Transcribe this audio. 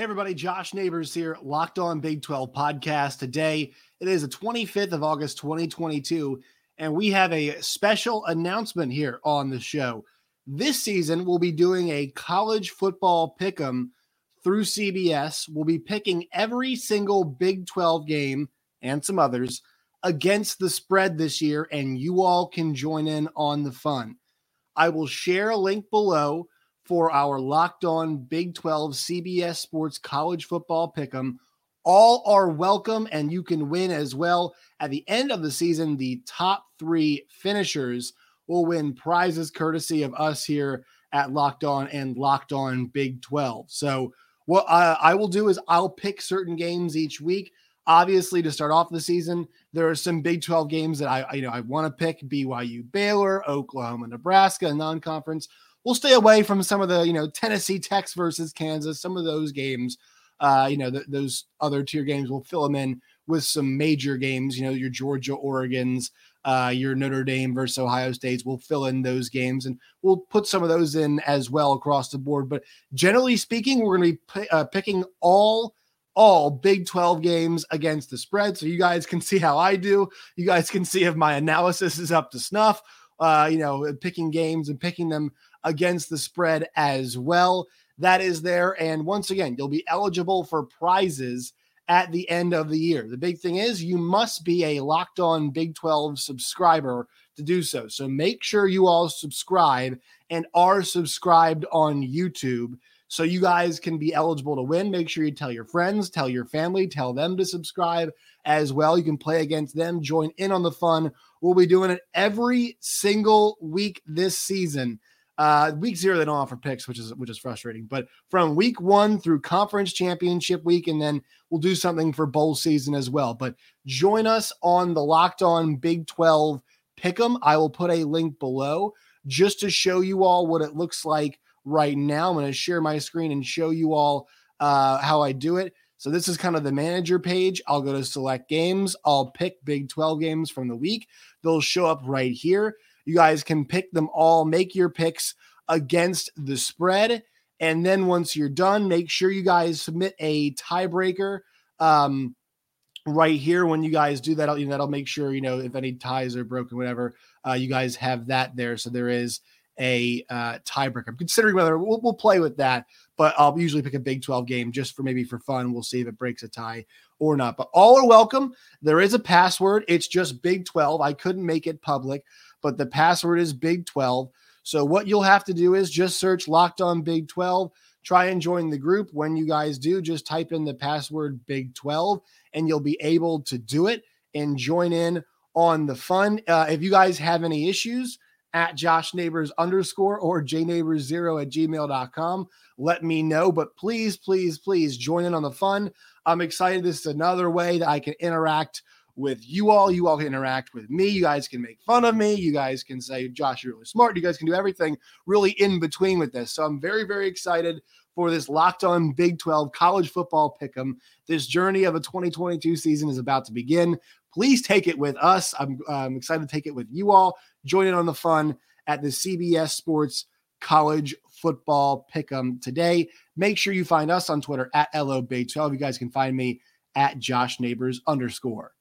Hey, everybody, Josh Neighbors here, Locked On Big 12 podcast. Today, it is the 25th of August, 2022, and we have a special announcement here on the show. This season, we'll be doing a college football pick 'em through CBS. We'll be picking every single Big 12 game and some others against the spread this year, and you all can join in on the fun. I will share a link below for our locked on Big 12 CBS Sports College Football Pick'em. All are welcome, and you can win as well. At the end of the season, the top three finishers will win prizes courtesy of us here at Locked On and Locked On Big 12. So, what I, I will do is I'll pick certain games each week. Obviously, to start off the season, there are some Big 12 games that I, you know I want to pick: BYU, Baylor, Oklahoma, Nebraska, non-conference. We'll stay away from some of the you know Tennessee Techs versus Kansas, some of those games. Uh, you know th- those other tier games. We'll fill them in with some major games. You know your Georgia, Oregon's, uh, your Notre Dame versus Ohio State's. We'll fill in those games and we'll put some of those in as well across the board. But generally speaking, we're going to be p- uh, picking all all Big 12 games against the spread. So you guys can see how I do. You guys can see if my analysis is up to snuff. Uh, you know, picking games and picking them against the spread as well. That is there. And once again, you'll be eligible for prizes at the end of the year. The big thing is you must be a locked on Big 12 subscriber to do so. So make sure you all subscribe and are subscribed on YouTube so you guys can be eligible to win. Make sure you tell your friends, tell your family, tell them to subscribe as well. You can play against them, join in on the fun. We'll be doing it every single week this season. Uh, week zero they don't offer picks, which is which is frustrating. But from week one through conference championship week, and then we'll do something for bowl season as well. But join us on the Locked On Big Twelve Pick'em. I will put a link below just to show you all what it looks like right now. I'm going to share my screen and show you all uh, how I do it. So this is kind of the manager page. I'll go to select games. I'll pick Big 12 games from the week. They'll show up right here. You guys can pick them all, make your picks against the spread. And then once you're done, make sure you guys submit a tiebreaker um, right here. When you guys do that, you know, that'll make sure, you know, if any ties are broken, whatever, uh, you guys have that there. So there is a uh, tiebreaker. I'm considering whether we'll, we'll, play with that, but I'll usually pick a Big 12 game just for maybe for fun. We'll see if it breaks a tie or not. But all are welcome. There is a password. It's just Big 12. I couldn't make it public but the password is Big 12. So what you'll have to do is just search Locked On Big 12. Try and join the group. When you guys do, just type in the password Big 12 and you'll be able to do it and join in on the fun. Uh, if you guys have any issues, at Josh Neighbors underscore or jneighbors0 at gmail.com. Let me know. But please, please, please join in on the fun. I'm excited. This is another way that I can interact with you all. You all can interact with me. You guys can make fun of me. You guys can say, Josh, you're really smart. You guys can do everything really in between with this. So I'm very, very excited for this locked on Big 12 college football pick 'em. This journey of a 2022 season is about to begin. Please take it with us. I'm, I'm excited to take it with you all. Join in on the fun at the CBS Sports College Football Pick'em today. Make sure you find us on Twitter at LO Big 12. You guys can find me at Josh Neighbors underscore.